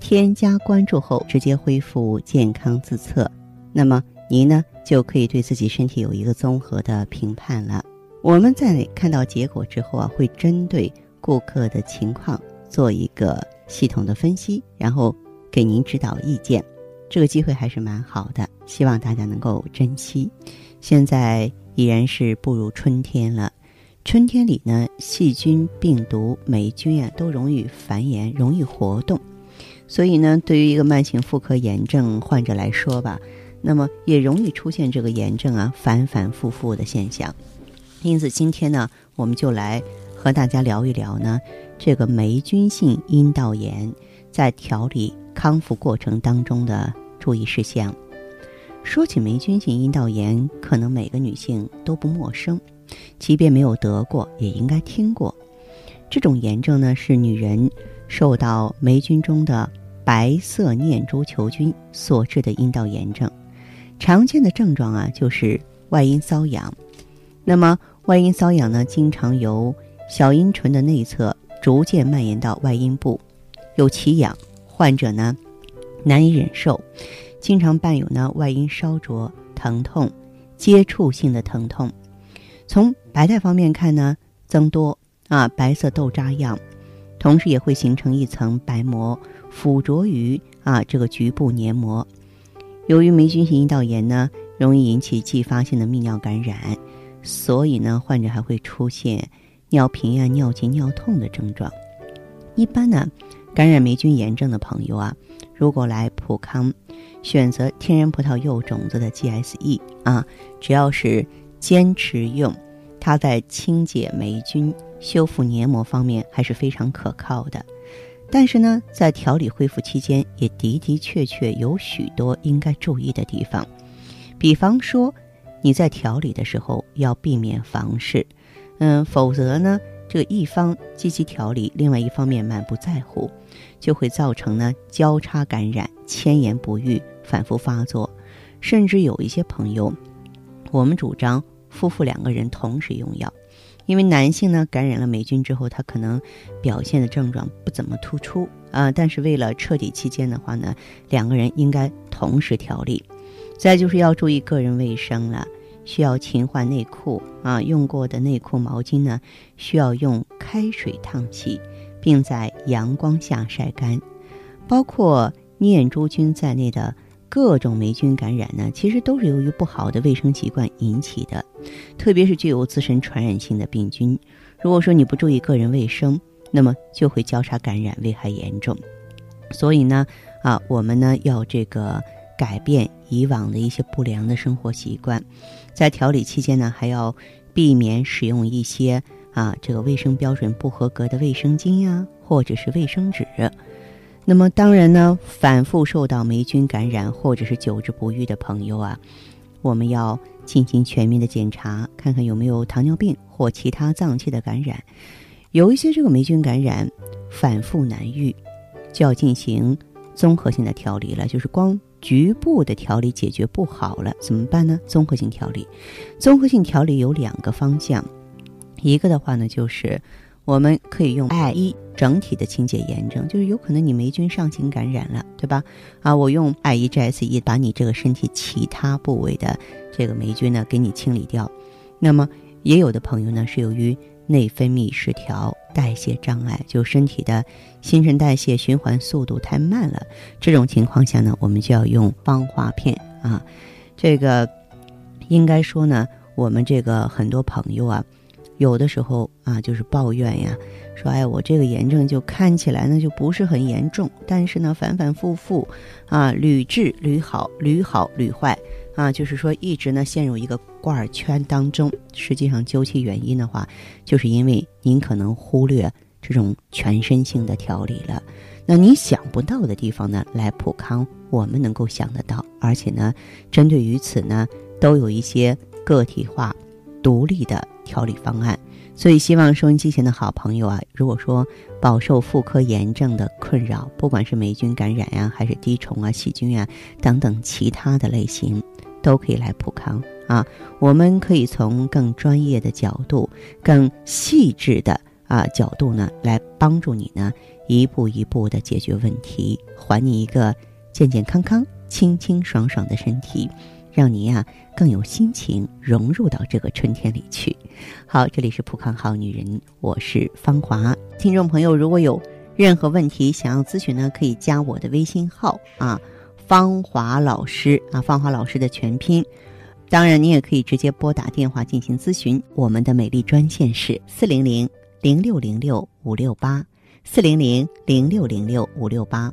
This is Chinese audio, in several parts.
添加关注后，直接恢复健康自测，那么您呢就可以对自己身体有一个综合的评判了。我们在看到结果之后啊，会针对顾客的情况做一个系统的分析，然后给您指导意见。这个机会还是蛮好的，希望大家能够珍惜。现在已然是步入春天了，春天里呢，细菌、病毒、霉菌啊都容易繁衍，容易活动。所以呢，对于一个慢性妇科炎症患者来说吧，那么也容易出现这个炎症啊反反复复的现象。因此，今天呢，我们就来和大家聊一聊呢，这个霉菌性阴道炎在调理康复过程当中的注意事项。说起霉菌性阴道炎，可能每个女性都不陌生，即便没有得过，也应该听过。这种炎症呢，是女人受到霉菌中的白色念珠球菌所致的阴道炎症，常见的症状啊就是外阴瘙痒。那么外阴瘙痒呢，经常由小阴唇的内侧逐渐蔓延到外阴部，有奇痒，患者呢难以忍受，经常伴有呢外阴烧灼、疼痛、接触性的疼痛。从白带方面看呢，增多啊白色豆渣样，同时也会形成一层白膜。附着于啊这个局部黏膜，由于霉菌性阴道炎呢，容易引起继发性的泌尿感染，所以呢，患者还会出现尿频呀、尿急、尿痛的症状。一般呢，感染霉菌炎症的朋友啊，如果来普康选择天然葡萄柚种子的 GSE 啊，只要是坚持用，它在清洁霉菌、修复黏膜方面还是非常可靠的。但是呢，在调理恢复期间，也的的确确有许多应该注意的地方。比方说，你在调理的时候要避免房事，嗯，否则呢，这一方积极调理，另外一方面满不在乎，就会造成呢交叉感染、迁延不愈、反复发作，甚至有一些朋友，我们主张夫妇两个人同时用药。因为男性呢感染了霉菌之后，他可能表现的症状不怎么突出啊。但是为了彻底期间的话呢，两个人应该同时调理。再就是要注意个人卫生了，需要勤换内裤啊。用过的内裤、毛巾呢，需要用开水烫洗，并在阳光下晒干。包括念珠菌在内的。各种霉菌感染呢，其实都是由于不好的卫生习惯引起的，特别是具有自身传染性的病菌。如果说你不注意个人卫生，那么就会交叉感染，危害严重。所以呢，啊，我们呢要这个改变以往的一些不良的生活习惯，在调理期间呢，还要避免使用一些啊这个卫生标准不合格的卫生巾呀，或者是卫生纸。那么当然呢，反复受到霉菌感染或者是久治不愈的朋友啊，我们要进行全面的检查，看看有没有糖尿病或其他脏器的感染。有一些这个霉菌感染反复难愈，就要进行综合性的调理了。就是光局部的调理解决不好了，怎么办呢？综合性调理，综合性调理有两个方向，一个的话呢就是。我们可以用艾一整体的清洁炎症，就是有可能你霉菌上行感染了，对吧？啊，我用艾一 GSE 把你这个身体其他部位的这个霉菌呢给你清理掉。那么也有的朋友呢是由于内分泌失调、代谢障碍，就身体的新陈代谢循环速度太慢了，这种情况下呢，我们就要用芳华片啊。这个应该说呢，我们这个很多朋友啊。有的时候啊，就是抱怨呀，说哎，我这个炎症就看起来呢就不是很严重，但是呢反反复复，啊屡治屡好，屡好屡坏，啊就是说一直呢陷入一个挂耳圈当中。实际上究其原因的话，就是因为您可能忽略这种全身性的调理了。那你想不到的地方呢，来普康我们能够想得到，而且呢，针对于此呢，都有一些个体化、独立的调理方案。所以，希望收音机前的好朋友啊，如果说饱受妇科炎症的困扰，不管是霉菌感染呀，还是滴虫啊、细菌啊等等其他的类型，都可以来普康啊。我们可以从更专业的角度、更细致的啊角度呢，来帮助你呢，一步一步的解决问题，还你一个健健康康、清清爽爽的身体。让您呀更有心情融入到这个春天里去。好，这里是浦康好女人，我是芳华。听众朋友，如果有任何问题想要咨询呢，可以加我的微信号啊，芳华老师啊，芳华老师的全拼。当然，你也可以直接拨打电话进行咨询。我们的美丽专线是四零零零六零六五六八，四零零零六零六五六八。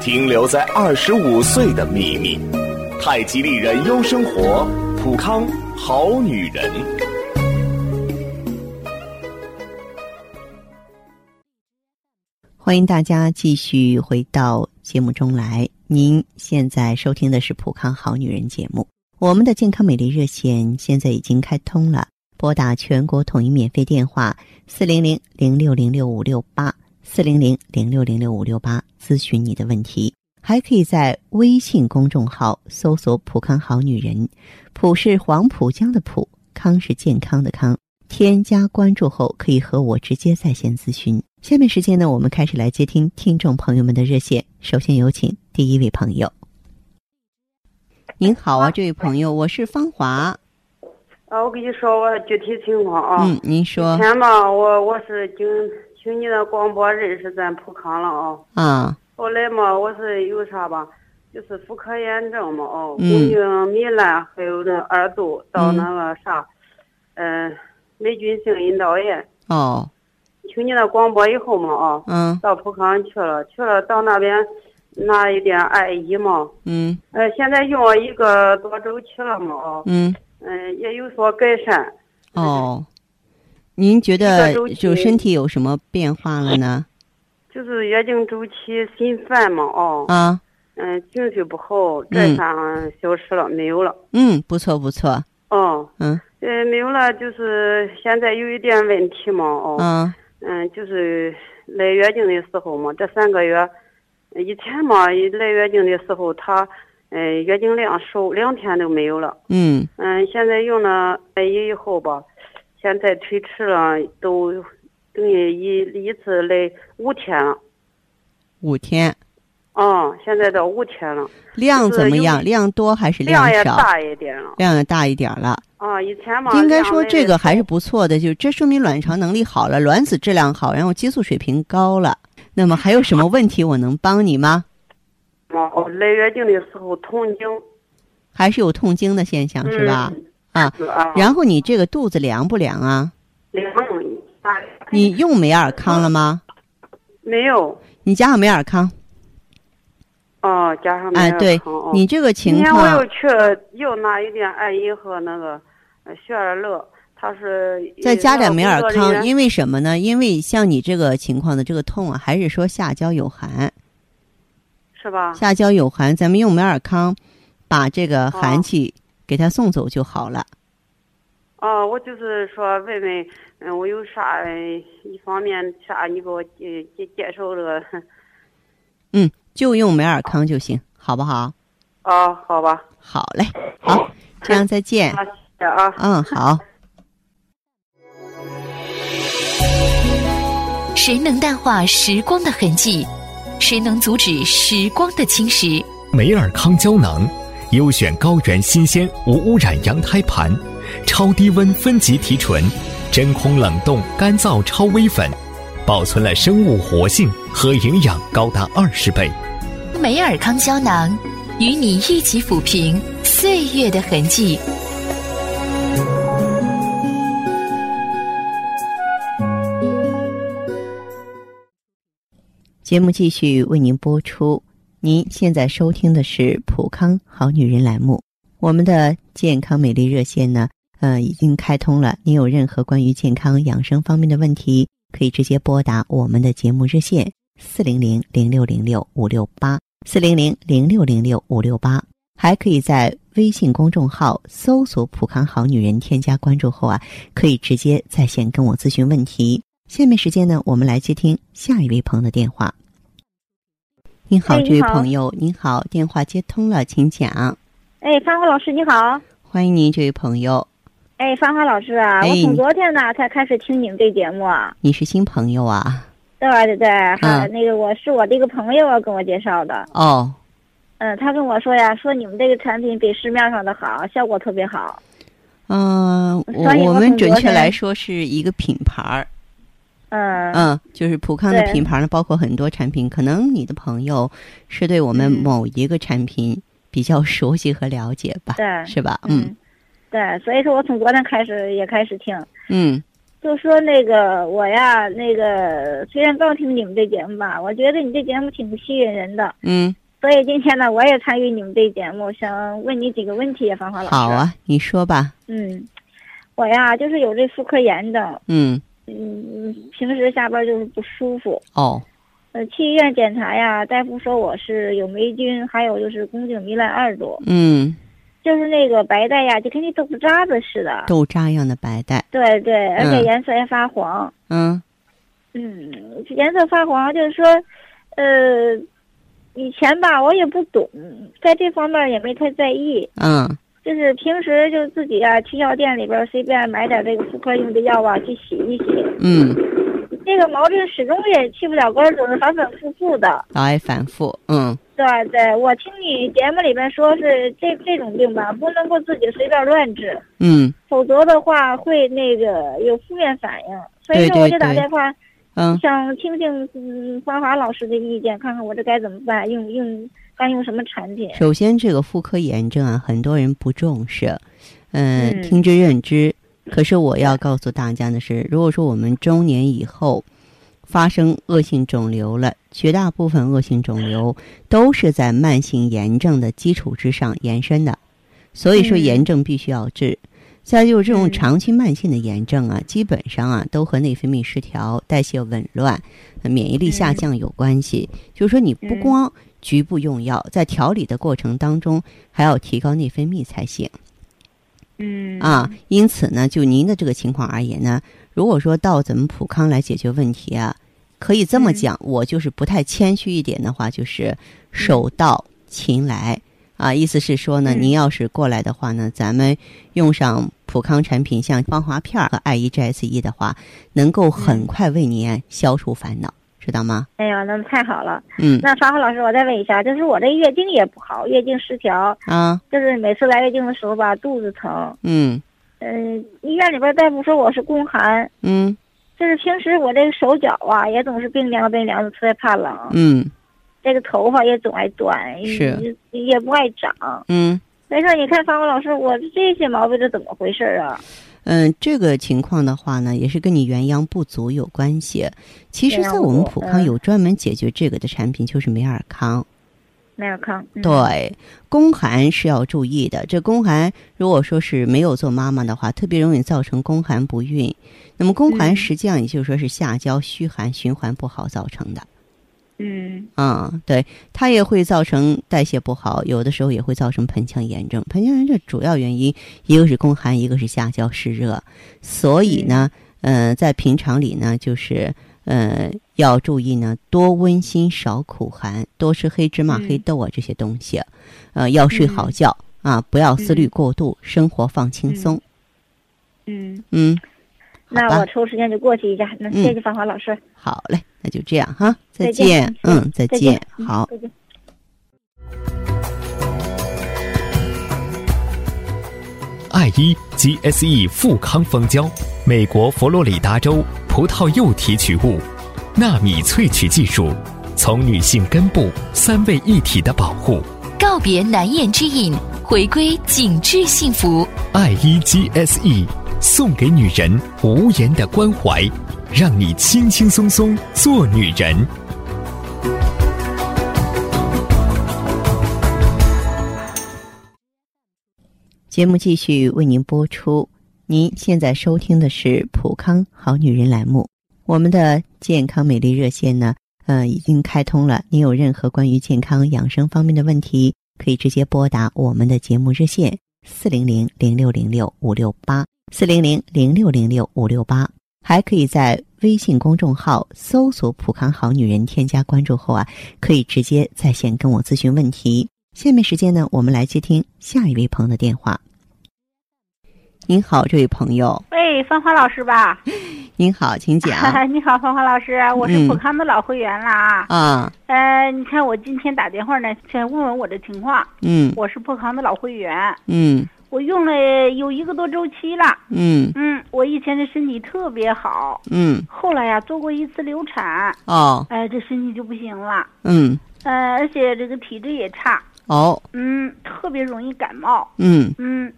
停留在二十五岁的秘密，太极丽人优生活，普康好女人。欢迎大家继续回到节目中来。您现在收听的是《普康好女人》节目，我们的健康美丽热线现在已经开通了，拨打全国统一免费电话四零零零六零六五六八。四零零零六零六五六八咨询你的问题，还可以在微信公众号搜索“浦康好女人”，浦是黄浦江的浦，康是健康的康。添加关注后，可以和我直接在线咨询。下面时间呢，我们开始来接听听众朋友们的热线。首先有请第一位朋友。您好啊，这位朋友，我是芳华。啊，我跟你说我具体情况啊。嗯，您说。前吧，我我是经。听你的广播认识咱普康了啊！啊，后来嘛，我是有啥吧，就是妇科炎症嘛哦，宫颈糜烂，还有那二度到那个啥，嗯，霉菌性阴道炎。哦。听你的广播以后嘛啊，嗯，到普康去了，去了到那边拿一点艾依嘛，嗯，呃，现在用了一个多周期了嘛嗯，也有所改善。哦。您觉得就身体有什么变化了呢？就是月经周期心烦嘛，哦，啊，嗯，情绪不好，这下消失了，没有了。嗯，不错不错。哦，嗯，呃，没有了，就是现在有一点问题嘛，哦，嗯，嗯，就是来月经的时候嘛，这三个月以前嘛，来月经的时候，她，嗯，月经量少，两天都没有了。嗯，嗯，现在用了艾依以后吧。现在推迟了，都等于一一次来五天了。五天。哦，现在到五天了。量怎么样？量多还是量少？量也大一点了。量也大一点了。啊，以前嘛。应该说这个还是不错的，就这说明卵巢能力好了，卵子质量好，然后激素水平高了。那么还有什么问题我能帮你吗？哦，来月经的时候痛经。还是有痛经的现象是吧？啊，然后你这个肚子凉不凉啊？凉。你用美尔康了吗？没有。你加上美尔康。哦，加上美尔康。哎，对，你这个情况。今天我又去又拿一点艾依和那个雪尔乐，他是。再加点美尔康，因为什么呢？因为像你这个情况的这个痛啊，还是说下焦有寒。是吧？下焦有寒，咱们用美尔康，把这个寒气。给他送走就好了。哦，我就是说问问，嗯，我有啥一方面啥，你给我介介介绍这个。嗯，就用美尔康就行，好不好？哦，好吧。好嘞，好，这样再见。谢谢啊。嗯，好。谁能淡化时光的痕迹？谁能阻止时光的侵蚀？美尔康胶囊。优选高原新鲜无污染羊胎盘，超低温分级提纯，真空冷冻干燥超微粉，保存了生物活性和营养高达二十倍。美尔康胶囊，与你一起抚平岁月的痕迹。节目继续为您播出。您现在收听的是《普康好女人》栏目。我们的健康美丽热线呢，呃，已经开通了。您有任何关于健康养生方面的问题，可以直接拨打我们的节目热线四零零零六零六五六八四零零零六零六五六八，还可以在微信公众号搜索“普康好女人”，添加关注后啊，可以直接在线跟我咨询问题。下面时间呢，我们来接听下一位朋友的电话。您好，这位朋友，您好，电话接通了，请讲。哎，芳华老师，你好，欢迎您，这位朋友。哎，芳华老师啊，我从昨天呢才开始听你们这节目啊。你是新朋友啊？对对对，哈，那个我是我的一个朋友啊跟我介绍的。哦。嗯，他跟我说呀，说你们这个产品比市面上的好，效果特别好。嗯，我我们准确来说是一个品牌儿。嗯嗯，就是普康的品牌呢，包括很多产品。可能你的朋友是对我们某一个产品比较熟悉和了解吧？对，是吧？嗯，对，所以说我从昨天开始也开始听。嗯，就说那个我呀，那个虽然刚听你们这节目吧，我觉得你这节目挺吸引人的。嗯，所以今天呢，我也参与你们这节目，想问你几个问题，芳华老师。好啊，你说吧。嗯，我呀，就是有这妇科炎症。嗯。嗯，平时下班就是不舒服哦。呃，去医院检查呀，大夫说我是有霉菌，还有就是宫颈糜烂二度。嗯，就是那个白带呀，就跟那豆腐渣子似的。豆渣样的白带。对对，而且颜色还发黄。嗯。嗯，颜色发黄，就是说，呃，以前吧，我也不懂，在这方面也没太在意。嗯。就是平时就自己啊，去药店里边随便买点这个妇科用的药啊，去洗一洗。嗯，这个毛病始终也去不了根儿，总是反反复复的。老爱反复，嗯。对对，我听你节目里边说是这这种病吧，不能够自己随便乱治。嗯。否则的话会那个有负面反应，所以说我就打电话，嗯，想听听嗯芳华老师的意见，看看我这该怎么办，用用。该用什么产品？首先，这个妇科炎症啊，很多人不重视，嗯，听之任之。可是我要告诉大家的是，如果说我们中年以后发生恶性肿瘤了，绝大部分恶性肿瘤都是在慢性炎症的基础之上延伸的，所以说炎症必须要治。再就是这种长期慢性的炎症啊，基本上啊都和内分泌失调、代谢紊乱、免疫力下降有关系。就是说，你不光局部用药，在调理的过程当中，还要提高内分泌才行。嗯啊，因此呢，就您的这个情况而言呢，如果说到咱们普康来解决问题啊，可以这么讲，我就是不太谦虚一点的话，就是手到擒来啊。意思是说呢，您要是过来的话呢，咱们用上普康产品，像芳华片和爱伊 GSE 的话，能够很快为您消除烦恼。知道吗？哎呀，那太好了。嗯，那芳华老师，我再问一下，就是我这月经也不好，月经失调啊，就是每次来月经的时候吧，肚子疼。嗯嗯，医院里边大夫说我是宫寒。嗯，就是平时我这个手脚啊，也总是冰凉冰凉的，特别怕冷。嗯，这个头发也总爱短，是也不爱长。嗯，没事，你看芳华老师，我这些毛病是怎么回事啊？嗯，这个情况的话呢，也是跟你元阳不足有关系。其实，在我们普康有专门解决这个的产品，就是美尔康。美尔康。对，宫寒是要注意的。这宫寒，如果说是没有做妈妈的话，特别容易造成宫寒不孕。那么，宫寒实际上也就是说是下焦虚寒、循环不好造成的。嗯啊，对，它也会造成代谢不好，有的时候也会造成盆腔炎症。盆腔炎症主要原因一个是宫寒，一个是下焦湿热。所以呢，呃，在平常里呢，就是呃要注意呢，多温馨少苦寒，多吃黑芝麻、黑豆啊这些东西，呃，要睡好觉啊，不要思虑过度，生活放轻松。嗯嗯。那我抽时间就过去一下，那谢谢芳华老师。好嘞，那就这样哈，再见。嗯，再见。好。再见。爱伊 GSE 富康蜂胶，美国佛罗里达州葡萄柚提取物，纳米萃取技术，从女性根部三位一体的保护。告别难言之隐，回归紧致幸福。爱伊 GSE 送给女人无言的关怀，让你轻轻松松做女人。节目继续为您播出。您现在收听的是普康好女人栏目，我们的健康美丽热线呢，呃，已经开通了。您有任何关于健康养生方面的问题，可以直接拨打我们的节目热线四零零零六零六五六八四零零零六零六五六八，还可以在微信公众号搜索“普康好女人”，添加关注后啊，可以直接在线跟我咨询问题。下面时间呢，我们来接听下一位朋友的电话。您好，这位朋友。喂，芳华老师吧？您好，请讲。你好，芳华老师，我是普康的老会员了啊。啊。呃，你看我今天打电话呢，想问问我的情况。嗯。我是普康的老会员。嗯。我用了有一个多周期了。嗯。嗯，我以前的身体特别好。嗯。后来呀，做过一次流产。哦。哎，这身体就不行了。嗯。呃，而且这个体质也差。哦。嗯，特别容易感冒。嗯。嗯。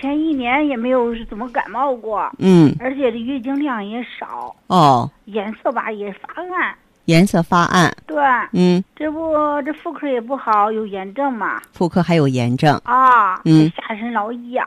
前一年也没有怎么感冒过，嗯，而且这月经量也少，哦，颜色吧也发暗，颜色发暗，对，嗯，这不这妇科也不好，有炎症嘛，妇科还有炎症。啊，嗯，下身老痒，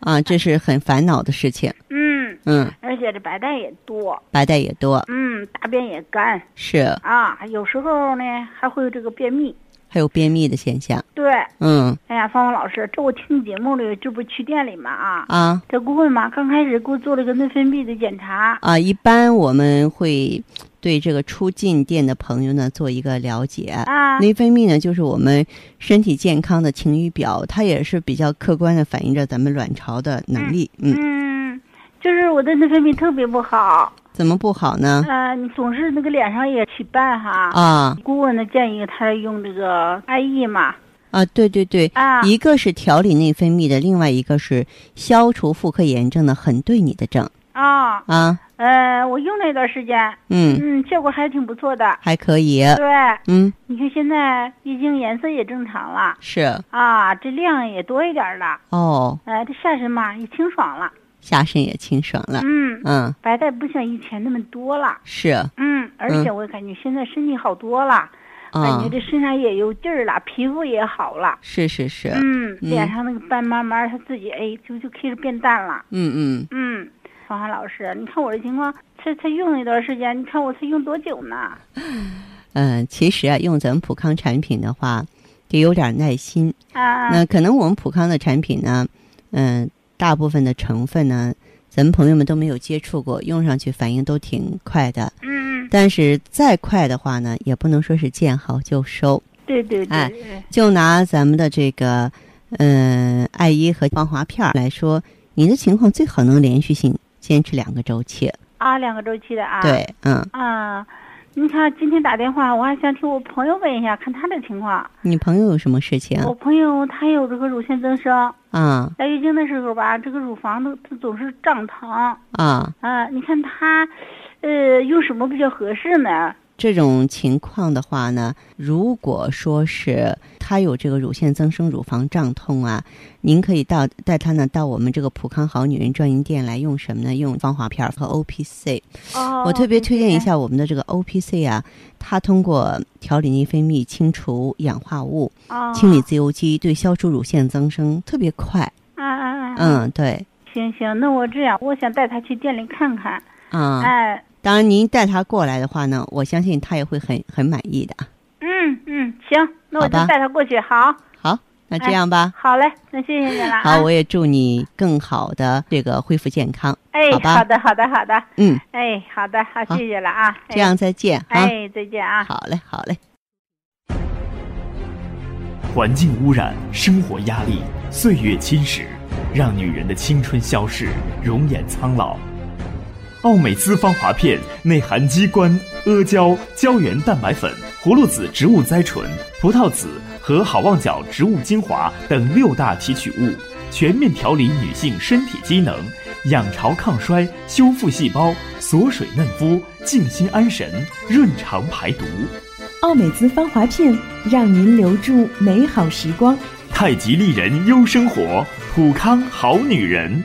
啊，这是很烦恼的事情，嗯。嗯，而且这白带也多，白带也多，嗯，大便也干，是。啊，有时候呢还会有这个便秘。还有便秘的现象，对，嗯，哎呀，芳芳老师，这我听你节目里，这不去店里嘛啊，啊，这顾问嘛，刚开始给我做了个内分泌的检查，啊，一般我们会对这个出进店的朋友呢做一个了解，啊，内分泌呢就是我们身体健康的晴雨表，它也是比较客观的反映着咱们卵巢的能力，嗯，嗯，就是我的内分泌特别不好。怎么不好呢？啊，你总是那个脸上也起斑哈。啊，顾问的建议他用这个艾叶嘛。啊，对对对，啊，一个是调理内分泌的，另外一个是消除妇科炎症的，很对你的症。啊啊，呃，我用了一段时间，嗯嗯，效果还挺不错的，还可以。对，嗯，你看现在月经颜色也正常了，是啊，这量也多一点了。哦，哎，这下身嘛也清爽了，下身也清爽了。嗯嗯，白带不像以前那么多了。是，嗯，而且我感觉现在身体好多了。感觉这身上也有劲儿了，皮肤也好了。是是是。嗯，脸上那个斑慢慢它自己哎就就开始变淡了。嗯嗯嗯，芳华老师，你看我这情况才才用一段时间，你看我才用多久呢？嗯，其实啊，用咱们普康产品的话，得有点耐心。啊。那可能我们普康的产品呢，嗯，大部分的成分呢，咱们朋友们都没有接触过，用上去反应都挺快的。嗯。但是再快的话呢，也不能说是见好就收。对对对。哎，就拿咱们的这个，嗯，艾依和芳华片来说，你的情况最好能连续性坚持两个周期。啊，两个周期的啊。对，嗯。啊，你看今天打电话，我还想替我朋友问一下，看他的情况。你朋友有什么事情？我朋友他有这个乳腺增生。啊。来月经的时候吧，这个乳房都它总是胀疼。啊。啊，你看他。呃，用什么比较合适呢？这种情况的话呢，如果说是他有这个乳腺增生、乳房胀痛啊，您可以到带他呢到我们这个普康好女人专营店来用什么呢？用芳华片和 O P C。哦。我特别推荐一下我们的这个 O P C 啊，它通过调理内分泌、清除氧化物、哦、清理自由基，对消除乳腺增生特别快。啊啊啊！嗯，对。行行，那我这样，我想带他去店里看看。啊。哎。当然，您带他过来的话呢，我相信他也会很很满意的。嗯嗯，行，那我就带他过去。好，好，那这样吧。好嘞，那谢谢你了。好，我也祝你更好的这个恢复健康。哎，好，好的，好的，好的。嗯，哎，好的，好，谢谢了啊。这样再见。哎，再见啊。好嘞，好嘞。环境污染、生活压力、岁月侵蚀，让女人的青春消逝，容颜苍老。奥美姿芳华片内含鸡冠、阿胶、胶原蛋白粉、葫芦籽植物甾醇、葡萄籽和好望角植物精华等六大提取物，全面调理女性身体机能，养巢抗衰，修复细胞，锁水嫩肤，静心安神，润肠排毒。奥美姿芳华片，让您留住美好时光。太极丽人优生活，普康好女人。